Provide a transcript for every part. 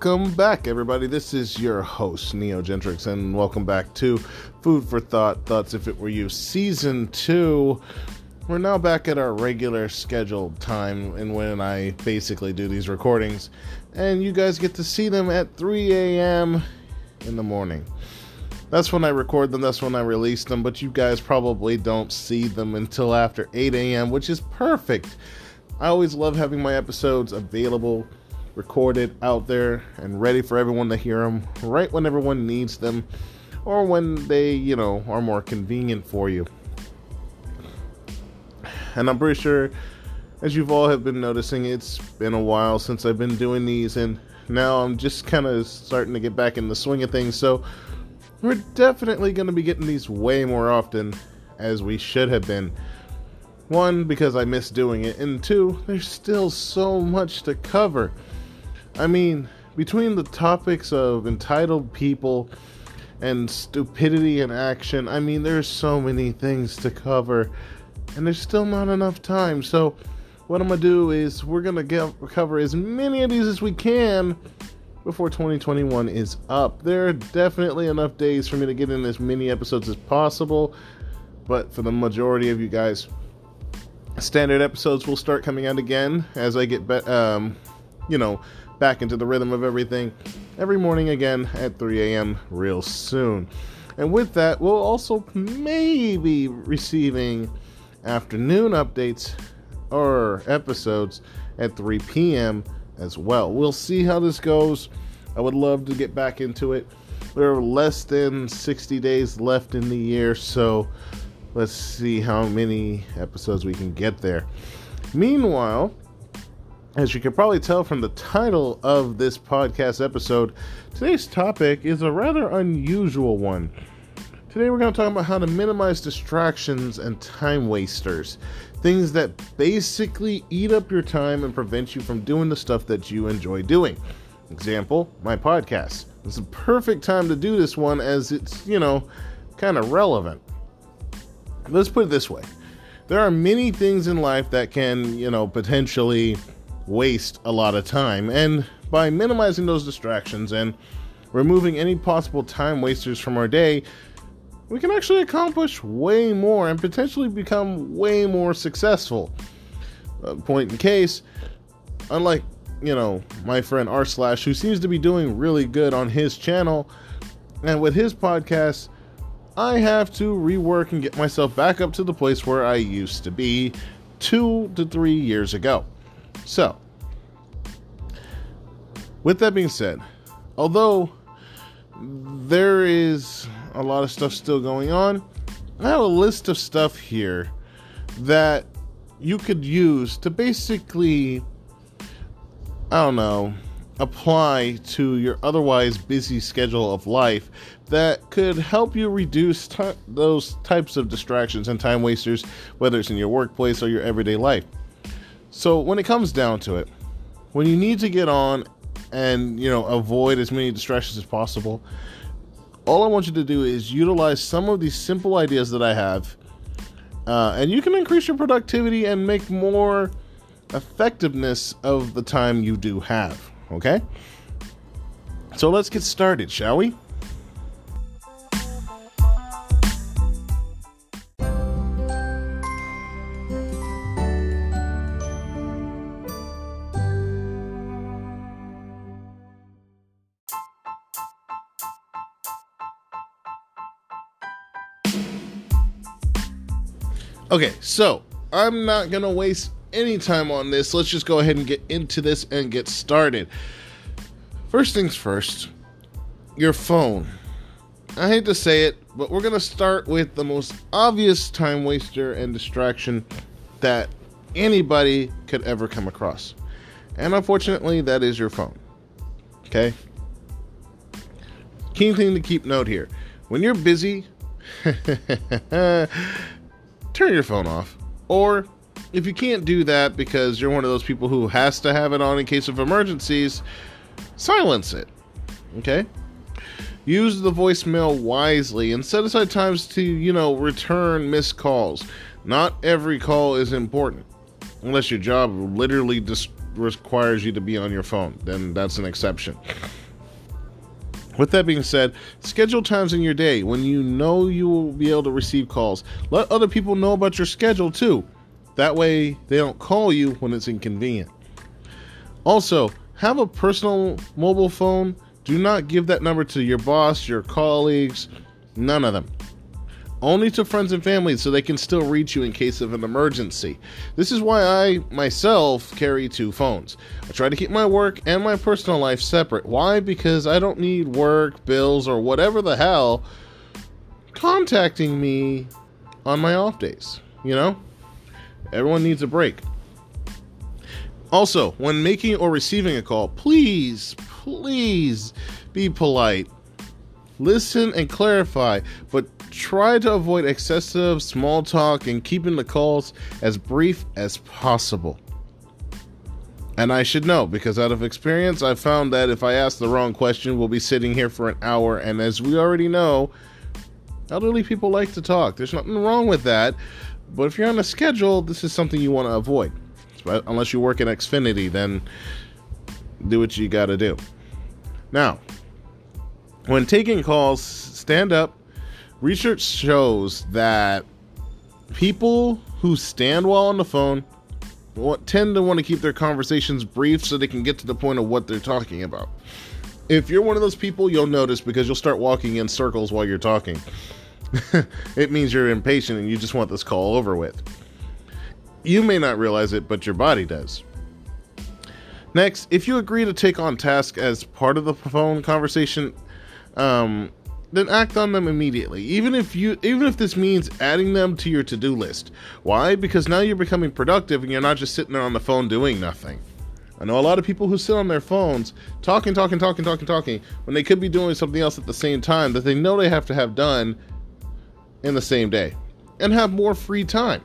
Welcome back, everybody. This is your host, Neo Gentrix, and welcome back to Food for Thought Thoughts If It Were You, Season 2. We're now back at our regular scheduled time and when I basically do these recordings, and you guys get to see them at 3 a.m. in the morning. That's when I record them, that's when I release them, but you guys probably don't see them until after 8 a.m., which is perfect. I always love having my episodes available recorded out there and ready for everyone to hear them right when everyone needs them or when they, you know, are more convenient for you. And I'm pretty sure, as you've all have been noticing, it's been a while since I've been doing these, and now I'm just kind of starting to get back in the swing of things. So we're definitely going to be getting these way more often as we should have been. One, because I miss doing it, and two, there's still so much to cover. I mean, between the topics of entitled people and stupidity in action, I mean, there's so many things to cover, and there's still not enough time. So, what I'm gonna do is we're gonna get, cover as many of these as we can before 2021 is up. There are definitely enough days for me to get in as many episodes as possible, but for the majority of you guys, standard episodes will start coming out again as I get, be- um, you know, back into the rhythm of everything every morning again at 3 a.m. real soon. And with that, we'll also maybe receiving afternoon updates or episodes at 3 p.m. as well. We'll see how this goes. I would love to get back into it. There are less than 60 days left in the year, so let's see how many episodes we can get there. Meanwhile, as you can probably tell from the title of this podcast episode, today's topic is a rather unusual one. Today, we're going to talk about how to minimize distractions and time wasters. Things that basically eat up your time and prevent you from doing the stuff that you enjoy doing. Example, my podcast. It's a perfect time to do this one as it's, you know, kind of relevant. Let's put it this way there are many things in life that can, you know, potentially waste a lot of time. And by minimizing those distractions and removing any possible time wasters from our day, we can actually accomplish way more and potentially become way more successful. Uh, point in case, unlike you know my friend R Slash, who seems to be doing really good on his channel, and with his podcast, I have to rework and get myself back up to the place where I used to be two to three years ago. So, with that being said, although there is a lot of stuff still going on, I have a list of stuff here that you could use to basically, I don't know, apply to your otherwise busy schedule of life that could help you reduce t- those types of distractions and time wasters, whether it's in your workplace or your everyday life. So, when it comes down to it, when you need to get on and you know avoid as many distractions as possible, all I want you to do is utilize some of these simple ideas that I have, uh, and you can increase your productivity and make more effectiveness of the time you do have. Okay? So let's get started, shall we? Okay, so I'm not gonna waste any time on this. Let's just go ahead and get into this and get started. First things first, your phone. I hate to say it, but we're gonna start with the most obvious time waster and distraction that anybody could ever come across. And unfortunately, that is your phone. Okay? Key thing to keep note here when you're busy, turn your phone off. Or if you can't do that because you're one of those people who has to have it on in case of emergencies, silence it. Okay? Use the voicemail wisely and set aside times to, you know, return missed calls. Not every call is important. Unless your job literally just requires you to be on your phone, then that's an exception. With that being said, schedule times in your day when you know you will be able to receive calls. Let other people know about your schedule too. That way, they don't call you when it's inconvenient. Also, have a personal mobile phone. Do not give that number to your boss, your colleagues, none of them only to friends and family so they can still reach you in case of an emergency. This is why I myself carry two phones. I try to keep my work and my personal life separate. Why? Because I don't need work, bills, or whatever the hell contacting me on my off days. You know? Everyone needs a break. Also, when making or receiving a call, please, please be polite. Listen and clarify, but try to avoid excessive small talk and keeping the calls as brief as possible. And I should know because out of experience, I've found that if I ask the wrong question, we'll be sitting here for an hour. And as we already know, elderly people like to talk. There's nothing wrong with that. But if you're on a schedule, this is something you want to avoid. Unless you work in Xfinity, then do what you got to do. Now, when taking calls, stand up, research shows that people who stand well on the phone tend to want to keep their conversations brief so they can get to the point of what they're talking about. If you're one of those people, you'll notice because you'll start walking in circles while you're talking. it means you're impatient and you just want this call over with. You may not realize it, but your body does. Next, if you agree to take on tasks as part of the phone conversation, um, then act on them immediately. Even if you even if this means adding them to your to-do list. Why? Because now you're becoming productive and you're not just sitting there on the phone doing nothing. I know a lot of people who sit on their phones talking talking talking talking talking when they could be doing something else at the same time that they know they have to have done in the same day and have more free time.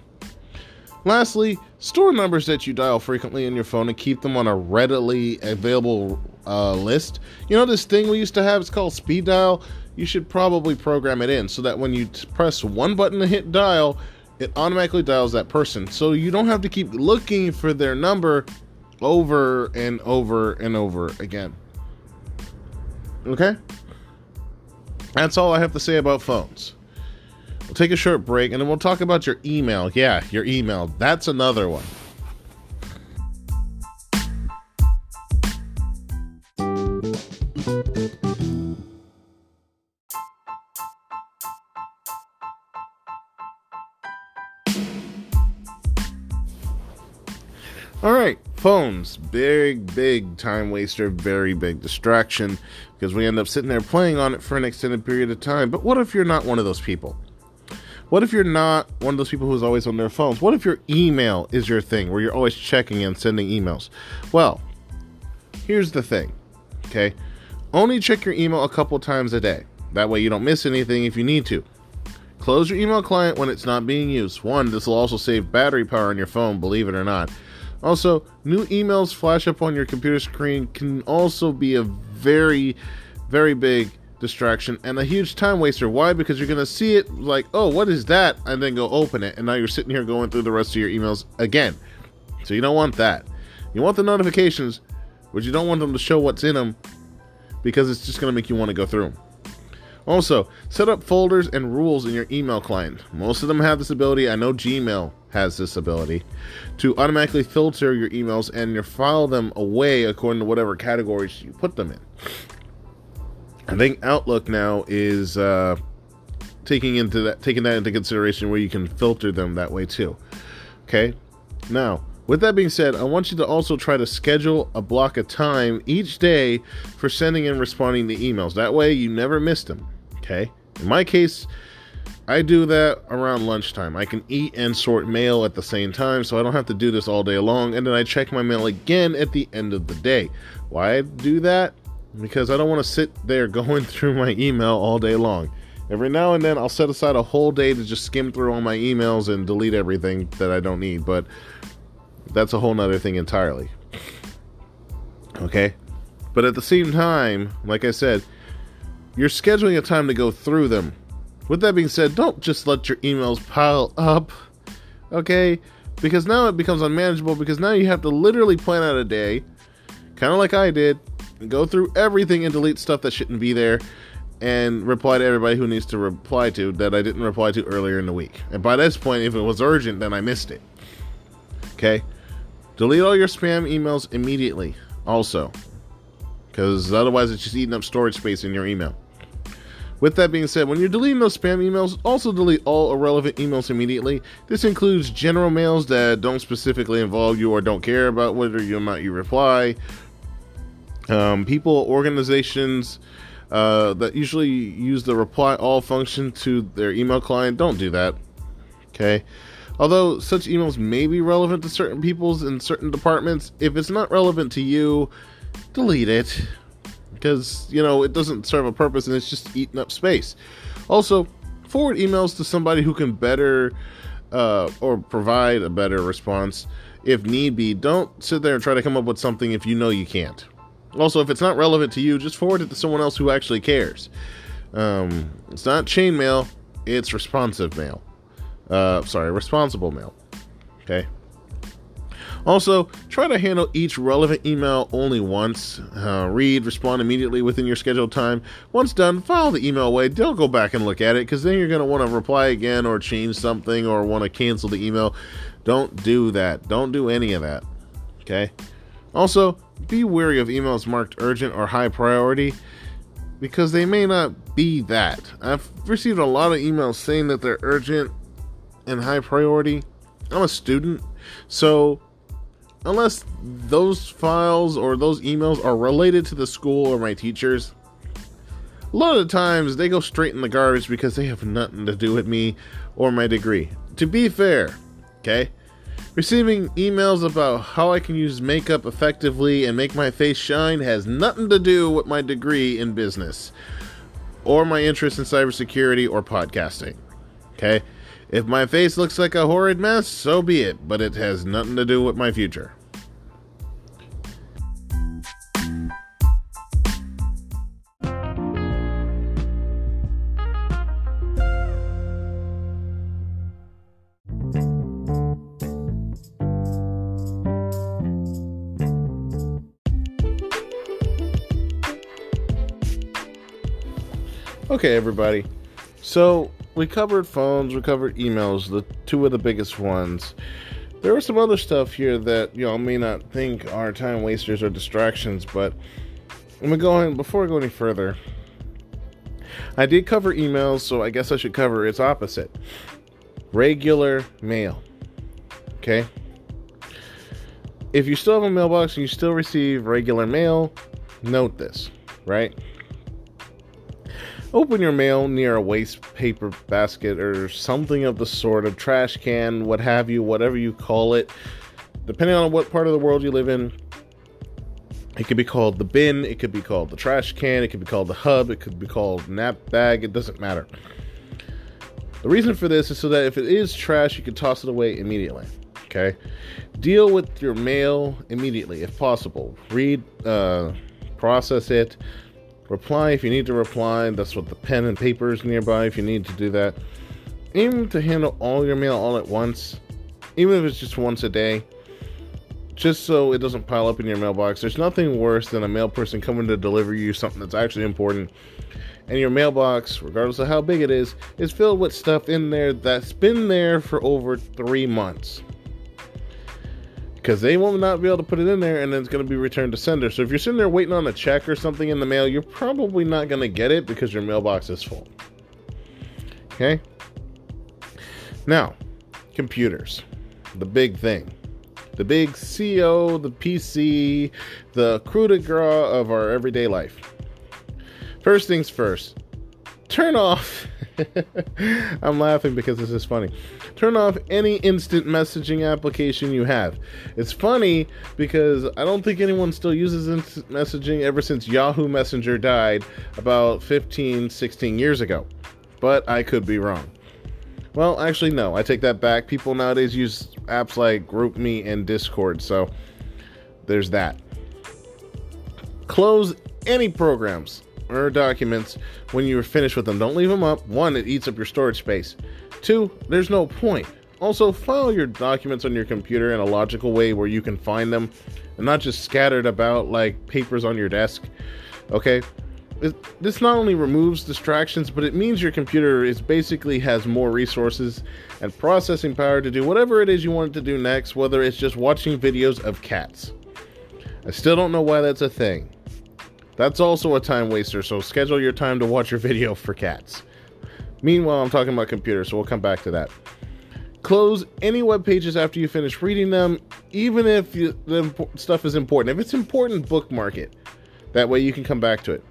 Lastly store numbers that you dial frequently in your phone and keep them on a readily available uh, list. You know this thing we used to have? It's called speed dial you should probably program it in so that when you press one button to hit dial, it automatically dials that person. So you don't have to keep looking for their number over and over and over again. Okay? That's all I have to say about phones. We'll take a short break and then we'll talk about your email. Yeah, your email. That's another one. All right, phones, big, big time waster, very big distraction because we end up sitting there playing on it for an extended period of time. But what if you're not one of those people? What if you're not one of those people who's always on their phones? What if your email is your thing where you're always checking and sending emails? Well, here's the thing, okay? Only check your email a couple times a day. That way you don't miss anything if you need to. Close your email client when it's not being used. One, this will also save battery power on your phone, believe it or not. Also, new emails flash up on your computer screen can also be a very, very big distraction and a huge time waster. Why? Because you're to see it like, oh, what is that? And then go open it. And now you're sitting here going through the rest of your emails again. So you don't want that. You want the notifications, but you don't want them to show what's in them because it's just to make you want to go through them. Also, set up folders and rules in your email client. Most of them have this ability. I know Gmail has this ability to automatically filter your emails and your file them away according to whatever categories you put them in. I think Outlook now is uh, taking into that taking that into consideration where you can filter them that way too. Okay, now with that being said, I want you to also try to schedule a block of time each day for sending and responding to emails. That way, you never miss them. Okay. In my case, I do that around lunchtime. I can eat and sort mail at the same time, so I don't have to do this all day long. And then I check my mail again at the end of the day. Why do that? Because I don't want to sit there going through my email all day long. Every now and then, I'll set aside a whole day to just skim through all my emails and delete everything that I don't need. But that's a whole nother thing entirely. Okay? But at the same time, like I said, you're scheduling a time to go through them. With that being said, don't just let your emails pile up. Okay? because now it becomes unmanageable because now you have to literally plan out a day, kind of like I did, go through everything and delete stuff that shouldn't be there and reply to everybody who needs to reply to that I didn't reply to earlier in the week. And by this point, if it was urgent, then I missed it. Okay? Delete all your spam emails immediately, also, because otherwise it's just eating up storage space in your email. With that being said, when you're deleting those spam emails, also delete all irrelevant emails immediately. This includes general mails that don't specifically involve you or don't care about whether or not you reply. Um, people, organizations uh, that usually use the reply all function to their email client, don't do that. Okay. Although such emails may be relevant to certain people's in certain departments, if it's not relevant to you, delete it because you know it doesn't serve a purpose and it's just eating up space. Also, forward emails to somebody who can better uh, or provide a better response if need be. Don't sit there and try to come up with something if you know you can't. Also, if it's not relevant to you, just forward it to someone else who actually cares. Um, it's not chain mail; it's responsive mail. Uh, sorry, responsible mail. Okay. Also, try to handle each relevant email only once. Uh, read, respond immediately within your scheduled time. Once done, file the email away. Don't go back and look at it because then you're going to want to reply again or change something or want to cancel the email. Don't do that. Don't do any of that. Okay? Also, be wary of emails marked urgent or high priority because they may not be that. I've received a lot of emails saying that they're urgent and high priority. I'm a student, so unless those files or those emails are related to the school or my teachers, a lot of the times they go straight in the garbage because they have nothing to do with me or my degree. To be fair, okay? Receiving emails about how I can use makeup effectively and make my face shine has nothing to do with my degree in business or my interest in cybersecurity or podcasting. Okay? If my face looks like a horrid mess, so be it, but it has nothing to do with my future. Okay, everybody. So we covered phones, we covered emails, the two of the biggest ones. There was some other stuff here that you all may not think are time wasters or distractions, but I'm gonna go ahead before I go any further. I did cover emails, so I guess I should cover its opposite. Regular mail. Okay? If you still have a mailbox and you still receive regular mail, note this, right? Open your mail near a waste paper basket or something of the sort, a trash can, what have you, whatever you call it. Depending on what part of the world you live in, it could be called the bin, it could be called the trash can, it could be called the hub, it could be called nap bag, it doesn't matter. The reason for this is so that if it is trash, you can toss it away immediately. Okay? Deal with your mail immediately if possible. Read, uh, process it, Reply if you need to reply. That's what the pen and paper is nearby if you need to do that. Aim to handle all your mail all at once, even if it's just once a day, just so it doesn't pile up in your mailbox. There's nothing worse than a mail person coming to deliver you something that's actually important. And your mailbox, regardless of how big it is, is filled with stuff in there that's been there for over three months because they will not be able to put it in there and then it's going to be returned to sender. So if you're sitting there waiting on a check or something in the mail, you're probably not going to get it because your mailbox is full. Okay? Now, computers. The big thing. The big CO, the PC, the coup de of our everyday life. First things first, turn off I'm laughing because this is funny. Turn off any instant messaging application you have. It's funny because I don't think anyone still uses instant messaging ever since Yahoo Messenger died about 15, 16 years ago. But I could be wrong. Well, actually, no, I take that back. People nowadays use apps like GroupMe and Discord, so there's that. Close any programs or documents when you're finished with them. Don't leave them up. One, it eats up your storage space. Two, there's no point. Also, file your documents on your computer in a logical way where you can find them and not just scattered about like papers on your desk. Okay? It, this not only removes distractions, but it means your computer is basically has more resources and processing power to do whatever it is you want it to do next, whether it's just watching videos of cats. I still don't know why that's a thing. That's also a time waster, so schedule your time to watch your video for cats. Meanwhile, I'm talking about computers, so we'll come back to that. Close any web pages after you finish reading them, even if you, the stuff is important. If it's important, bookmark it. That way you can come back to it.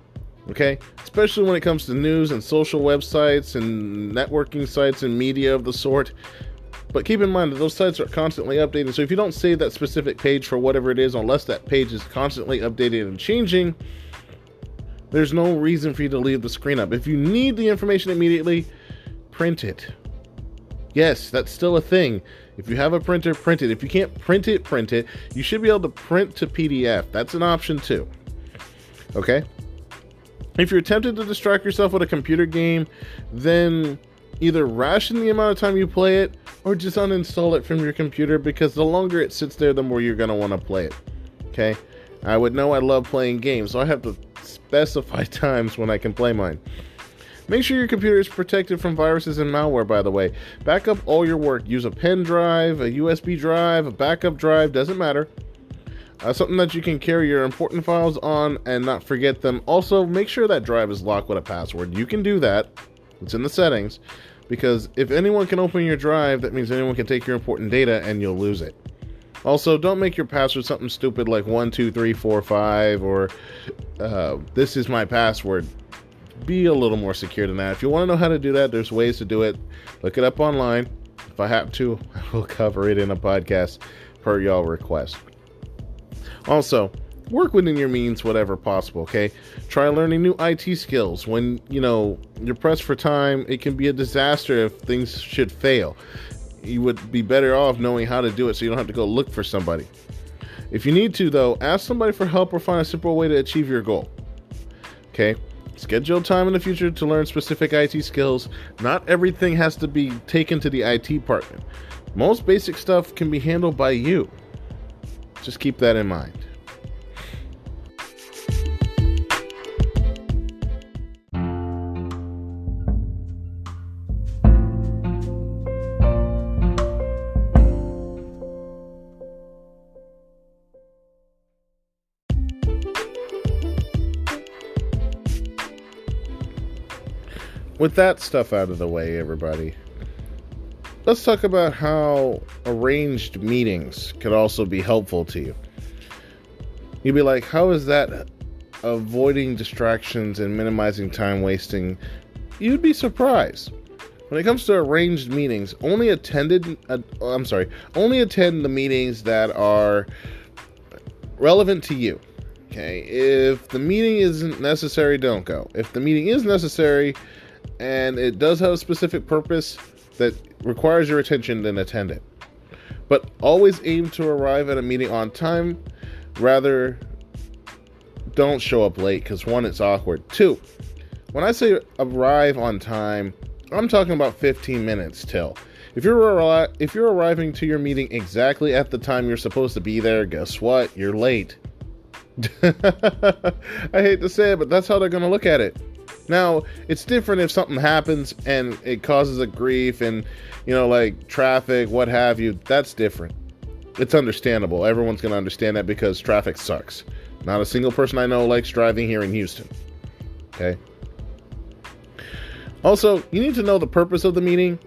Okay? Especially when it comes to news and social websites and networking sites and media of the sort. But keep in mind that those sites are constantly updated. So if you don't save that specific page for whatever it is, unless that page is constantly updated and changing, there's no reason for you to leave the screen up. If you need the information immediately, print it. Yes, that's still a thing. If you have a printer, print it. If you can't print it, print it. You should be able to print to PDF. That's an option too. Okay? If you're tempted to distract yourself with a computer game, then either ration the amount of time you play it or just uninstall it from your computer because the longer it sits there, the more you're going to want to play it. Okay? I would know I love playing games, so I have to specify times when I can play mine. Make sure your computer is protected from viruses and malware, by the way. Back up all your work. Use a pen drive, a USB drive, a backup drive, doesn't matter. Uh, something that you can carry your important files on and not forget them. Also, make sure that drive is locked with a password. You can do that, it's in the settings, because if anyone can open your drive, that means anyone can take your important data and you'll lose it. Also, don't make your password something stupid like 12345 or uh, this is my password be a little more secure than that. If you want to know how to do that, there's ways to do it. Look it up online. If I have to, I will cover it in a podcast per y'all request. Also, work within your means whatever possible, okay? Try learning new IT skills. When, you know, you're pressed for time, it can be a disaster if things should fail. You would be better off knowing how to do it so you don't have to go look for somebody. If you need to, though, ask somebody for help or find a simple way to achieve your goal. Okay? Schedule time in the future to learn specific IT skills. Not everything has to be taken to the IT department. Most basic stuff can be handled by you. Just keep that in mind. With that stuff out of the way, everybody, let's talk about how arranged meetings could also be helpful to you. You'd be like, how is that avoiding distractions and minimizing time wasting? You'd be surprised. When it comes to arranged meetings, only attended uh, I'm sorry, only attend the meetings that are relevant to you. Okay? If the meeting isn't necessary, don't go. If the meeting is necessary, and it does have a specific purpose that requires your attention, then attend it. But always aim to arrive at a meeting on time. Rather, don't show up late because one, it's awkward. Two, when I say arrive on time, I'm talking about 15 minutes till. If you're if you're arriving to your meeting exactly at the time you're supposed to be there, guess what? You're late. I hate to say it, but that's how they're going to look at it. Now, it's different if something happens and it causes a grief and, you know, like traffic, what have you. That's different. It's understandable. Everyone's going to understand that because traffic sucks. Not a single person I know likes driving here in Houston. Okay? Also, you need to know the purpose of the meeting.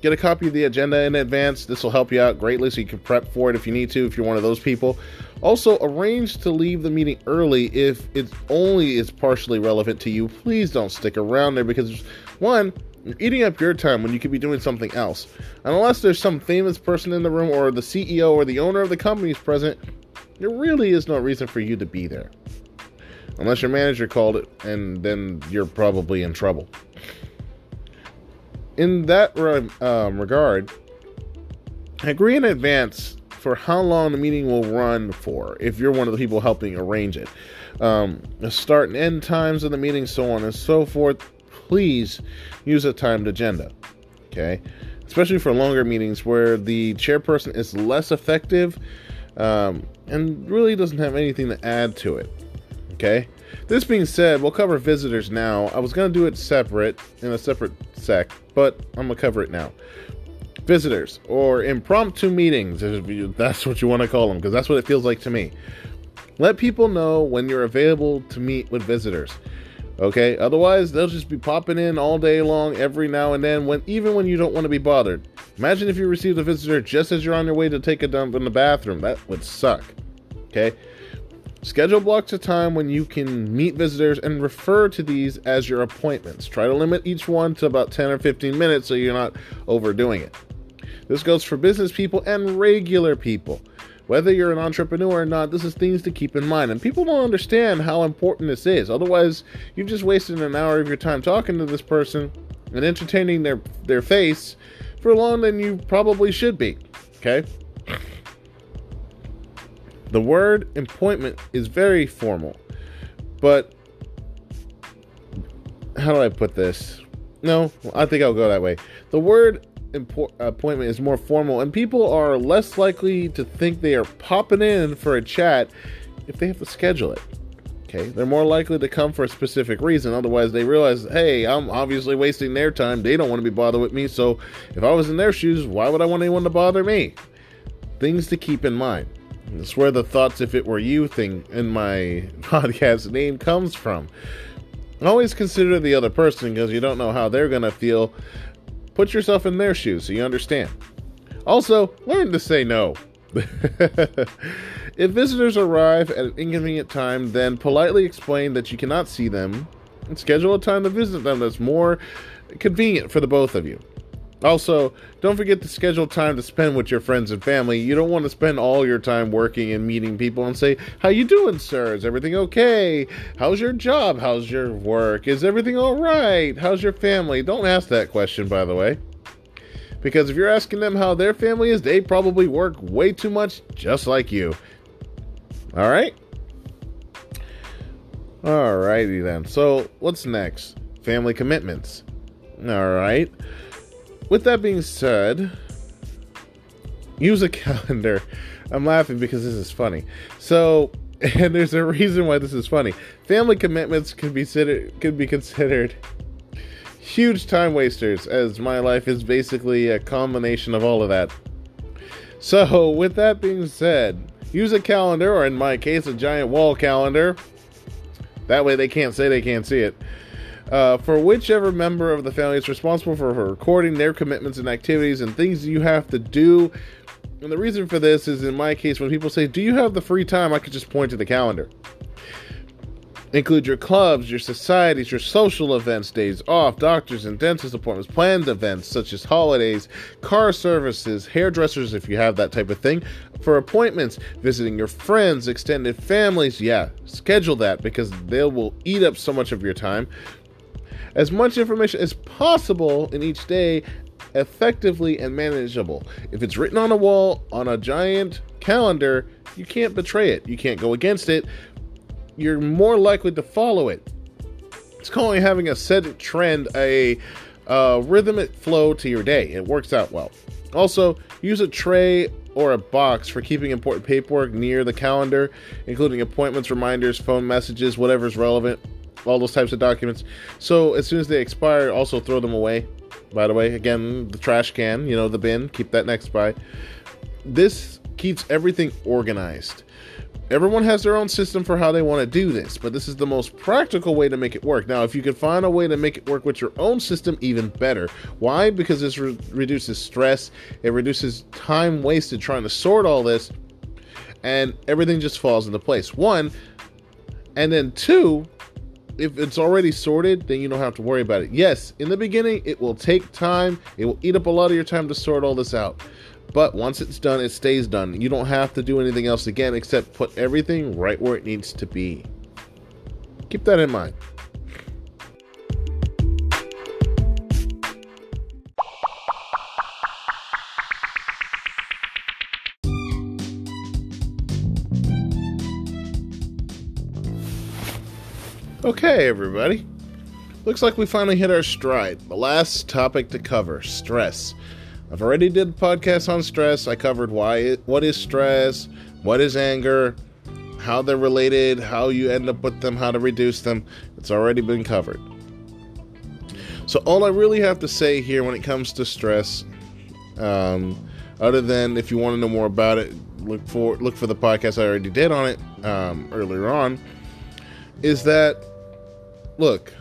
Get a copy of the agenda in advance. This will help you out greatly so you can prep for it if you need to, if you're one of those people. Also, arrange to leave the meeting early if it only is partially relevant to you. Please don't stick around there because, one, you're eating up your time when you could be doing something else. Unless there's some famous person in the room or the CEO or the owner of the company is present, there really is no reason for you to be there. Unless your manager called it, and then you're probably in trouble. In that um, regard, agree in advance for how long the meeting will run for if you're one of the people helping arrange it. Um, start and end times of the meeting, so on and so forth. Please use a timed agenda. Okay. especially for longer meetings where the chairperson is less effective um, and really doesn't have anything to add to it. Okay? This being said, we'll cover visitors now. I was going to do it separate in a separate sec, but I'm going to cover it now. Visitors or impromptu meetings, if that's what you want to call them, because that's what it feels like to me. Let people know when you're available to meet with visitors. Okay? Otherwise, they'll just be popping in all day long every now and then when even when you don't want to be bothered. Imagine if you received a visitor just as you're on your way to take a dump in the bathroom. That would suck. Okay? Schedule blocks of time when you can meet visitors and refer to these as your appointments. Try to limit each one to about 10 or 15 minutes so you're not overdoing it. This goes for business people and regular people. Whether you're an entrepreneur or not, this is things to keep in mind. And people don't understand how important this is. Otherwise, you've just wasted an hour of your time talking to this person and entertaining their, their face for longer than you probably should be. Okay? The word appointment is very formal, but how do I put this? No, I think I'll go that way. The word appointment is more formal, and people are less likely to think they are popping in for a chat if they have to schedule it. Okay, they're more likely to come for a specific reason. Otherwise, they realize, hey, I'm obviously wasting their time. They don't want to be bothered with me. So, if I was in their shoes, why would I want anyone to bother me? Things to keep in mind. That's where the thoughts if it were you thing in my podcast name comes from. Always consider the other person because you don't know how they're going to feel Put yourself in their shoes so you understand. Also, learn to say no. if visitors arrive at an inconvenient time, then politely explain that you cannot see them and schedule a time to visit them that's more convenient for the both of you. Also, don't forget to schedule time to spend with your friends and family. You don't want to spend all your time working and meeting people and say, "How you doing, sir? Is everything okay? How's your job? How's your work? Is everything all right? How's your family?" Don't ask that question, by the way. Because if you're asking them how their family is, they probably work way too much just like you. All right? Alrighty then. So, what's next? Family commitments. All right. With that being said, use a calendar. I'm laughing because this is funny. So, and there's a reason why this is funny. Family commitments can be considered can be considered huge time wasters, as my life is basically a combination of all of that. So, with that being said, use a calendar, or in my case, a giant wall calendar. That way, they can't say they can't see it uh, for whichever member of the family is responsible for recording their commitments and activities and things you have to do. And the reason for this is in my case, when people say, Do you have the free time? I could just point to the calendar. Include your clubs, your societies, your social events, days off, doctors and dentist appointments, planned events such as holidays, car services, hairdressers if you have that type of thing, for appointments, visiting your friends, extended families. Yeah, schedule that because they will eat up so much of your time as much information as possible in each day effectively and manageable. If it's written on a wall on a giant calendar, you can't betray it. You can't go against it. You're more likely to follow it. It's calling having a set trend a uh, rhythmic flow to your day. It works out well. Also, use a tray or a box for keeping important paperwork near the calendar, including appointments, reminders, phone messages, whatever's relevant all those types of documents. So as soon as they expire, also throw them away. By the way, again, the trash can, you know, the bin, keep that next by. This keeps everything organized. Everyone has their own system for how they want to do this, but this is the most practical way to make it work. Now, if you can find a way to make it work with your own system, even better. Why? Because this re- reduces stress, it reduces time wasted trying to sort all this, and everything just falls into place. One, and then two, if it's already sorted, then you don't have to worry about it. Yes, in the beginning, it will take time. It will eat up a lot of your time to sort all this out. But once it's done, it stays done. You don't have to do anything else again except put everything right where it needs to be. Keep that in mind. Okay, everybody. Looks like we finally hit our stride. The last topic to cover stress. I've already did a podcast on stress. I covered why it, what is stress, what is anger, how they're related, how you end up with them, how to reduce them. It's already been covered. So all I really have to say here when it comes to stress, um, other than if you want to know more about it, look for look for the podcast I already did on it um, earlier on, is that look,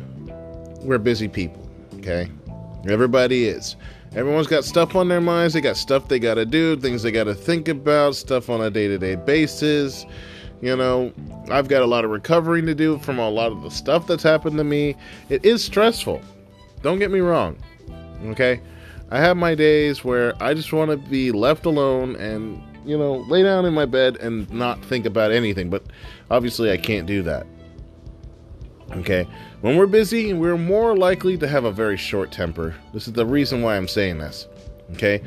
we're busy people, okay? Everybody is. Everyone's got stuff on their minds. They got stuff they got to do, things they got to think about, stuff on a day to day basis. You know, I've got a lot of recovering to do from a lot of the stuff that's happened to me. It is stressful. Don't get me wrong. Okay? I have my days where I just want to be left alone and, you know, lay down in my bed and not think about anything. But obviously, I can't do that. Okay? When we're busy, we're more likely to have a very short temper. This is the reason why I'm saying this. Okay?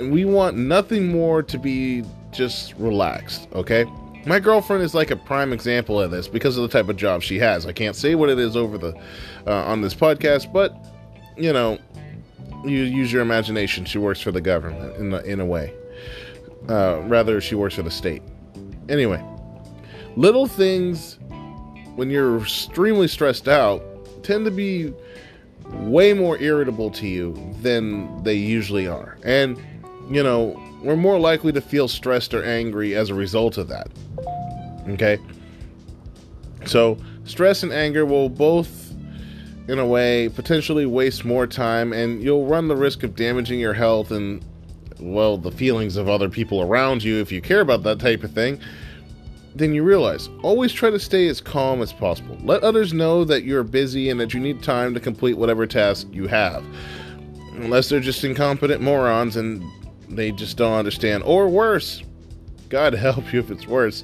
We want nothing more to be just relaxed. Okay? My girlfriend is like a prime example of this because of the type of job she has. I can't say what it is over the uh, on this podcast, but you know, you use your imagination. She works for the government in a, in a way. Uh, rather, she works for the state. Anyway, little things when you're extremely stressed out tend to be way more irritable to you than they usually are. And, you know, we're more likely to feel stressed or angry as a result of that. Okay? So, stress and anger will both, in a way, potentially waste more time, and you'll run the risk of damaging your health and, well, the feelings of other people around you if you care about that type of thing then you realize always try to stay as calm as possible. Let others know that you're busy and that you need time to complete whatever task you have. Unless they're just incompetent morons and they just don't understand. Or worse, God help you if it's worse,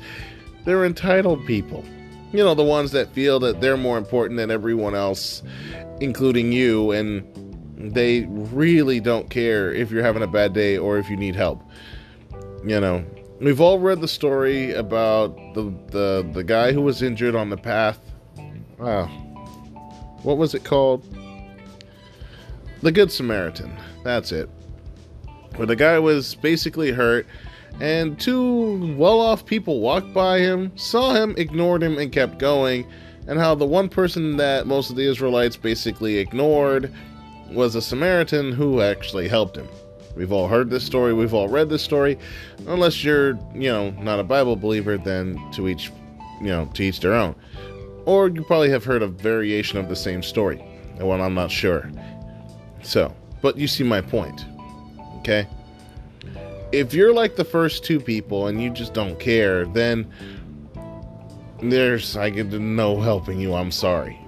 they're entitled people. You know, the ones that feel that they're more important than everyone else, including you, and they really don't care if you're having a bad day or if you need help. You know, we've all read the story about the the the guy who was injured on the path. Wow, what was it called? The Good Samaritan. That's it. Where the guy was basically hurt, and two well-off people walked by him, saw him, ignored him, and kept going. And how the one person that most of the Israelites basically ignored was a Samaritan who actually helped him. We've all heard this story, we've all read this story. Unless you're, you know, not a Bible believer, then to each, you know, to each their own. Or you probably have heard a variation of the same story. Well, I'm not sure. So, but you see my point. Okay? If you're like the first two people and you just don't care, then there's I get no helping you. I'm sorry.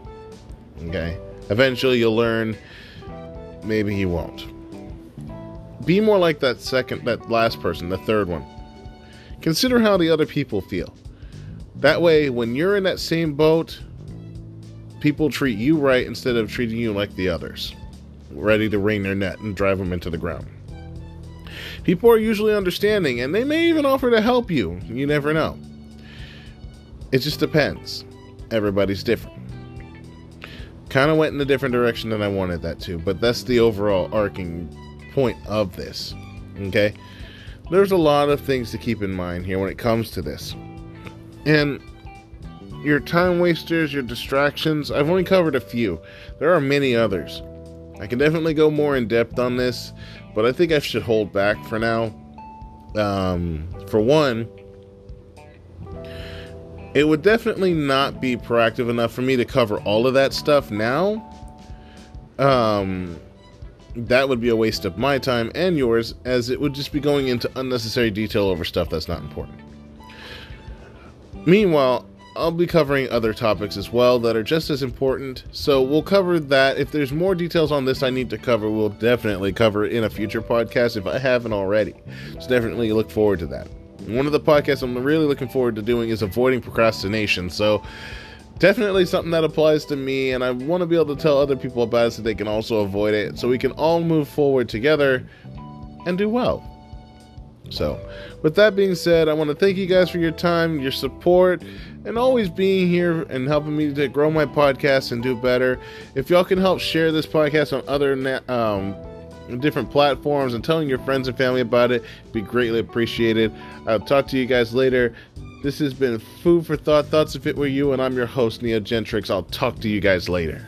Okay? Eventually you'll learn maybe you won't. Be more like that second, that last person, the third one. Consider how the other people feel. That way, when you're in that same boat, people treat you right instead of treating you like the others, ready to wring their net and drive them into the ground. People are usually understanding and they may even offer to help you. You never know. It just depends. Everybody's different. Kind of went in a different direction than I wanted that to, but that's the overall arcing point of this. Okay? There's a lot of things to keep in mind here when it comes to this. And your time wasters, your distractions, I've only covered a few. There are many others. I can definitely go more in depth on this, but I think I should hold back for now. Um, for one, it would definitely not be proactive enough for me to cover all of that stuff now. Um, that would be a waste of my time and yours, as it would just be going into unnecessary detail over stuff that's not important. Meanwhile, I'll be covering other topics as well that are just as important, so we'll cover that. If there's more details on this I need to cover, we'll definitely cover it in a future podcast if I haven't already. So definitely look forward to that. One of the podcasts I'm really looking forward to doing is avoiding procrastination, so definitely something that applies to me, and I want to be able to tell other people about it so they can also avoid it, so we can all move forward together and do well. So, with that being said, I want to thank you guys for your time, your support, and always being here and helping me to grow my podcast and do better. If y'all can help share this podcast on other, um, different platforms and telling your friends and family about it be greatly appreciated. I'll talk to you guys later. This has been Food for Thought, Thoughts if it were you, and I'm your host, Neo Gentrix. I'll talk to you guys later.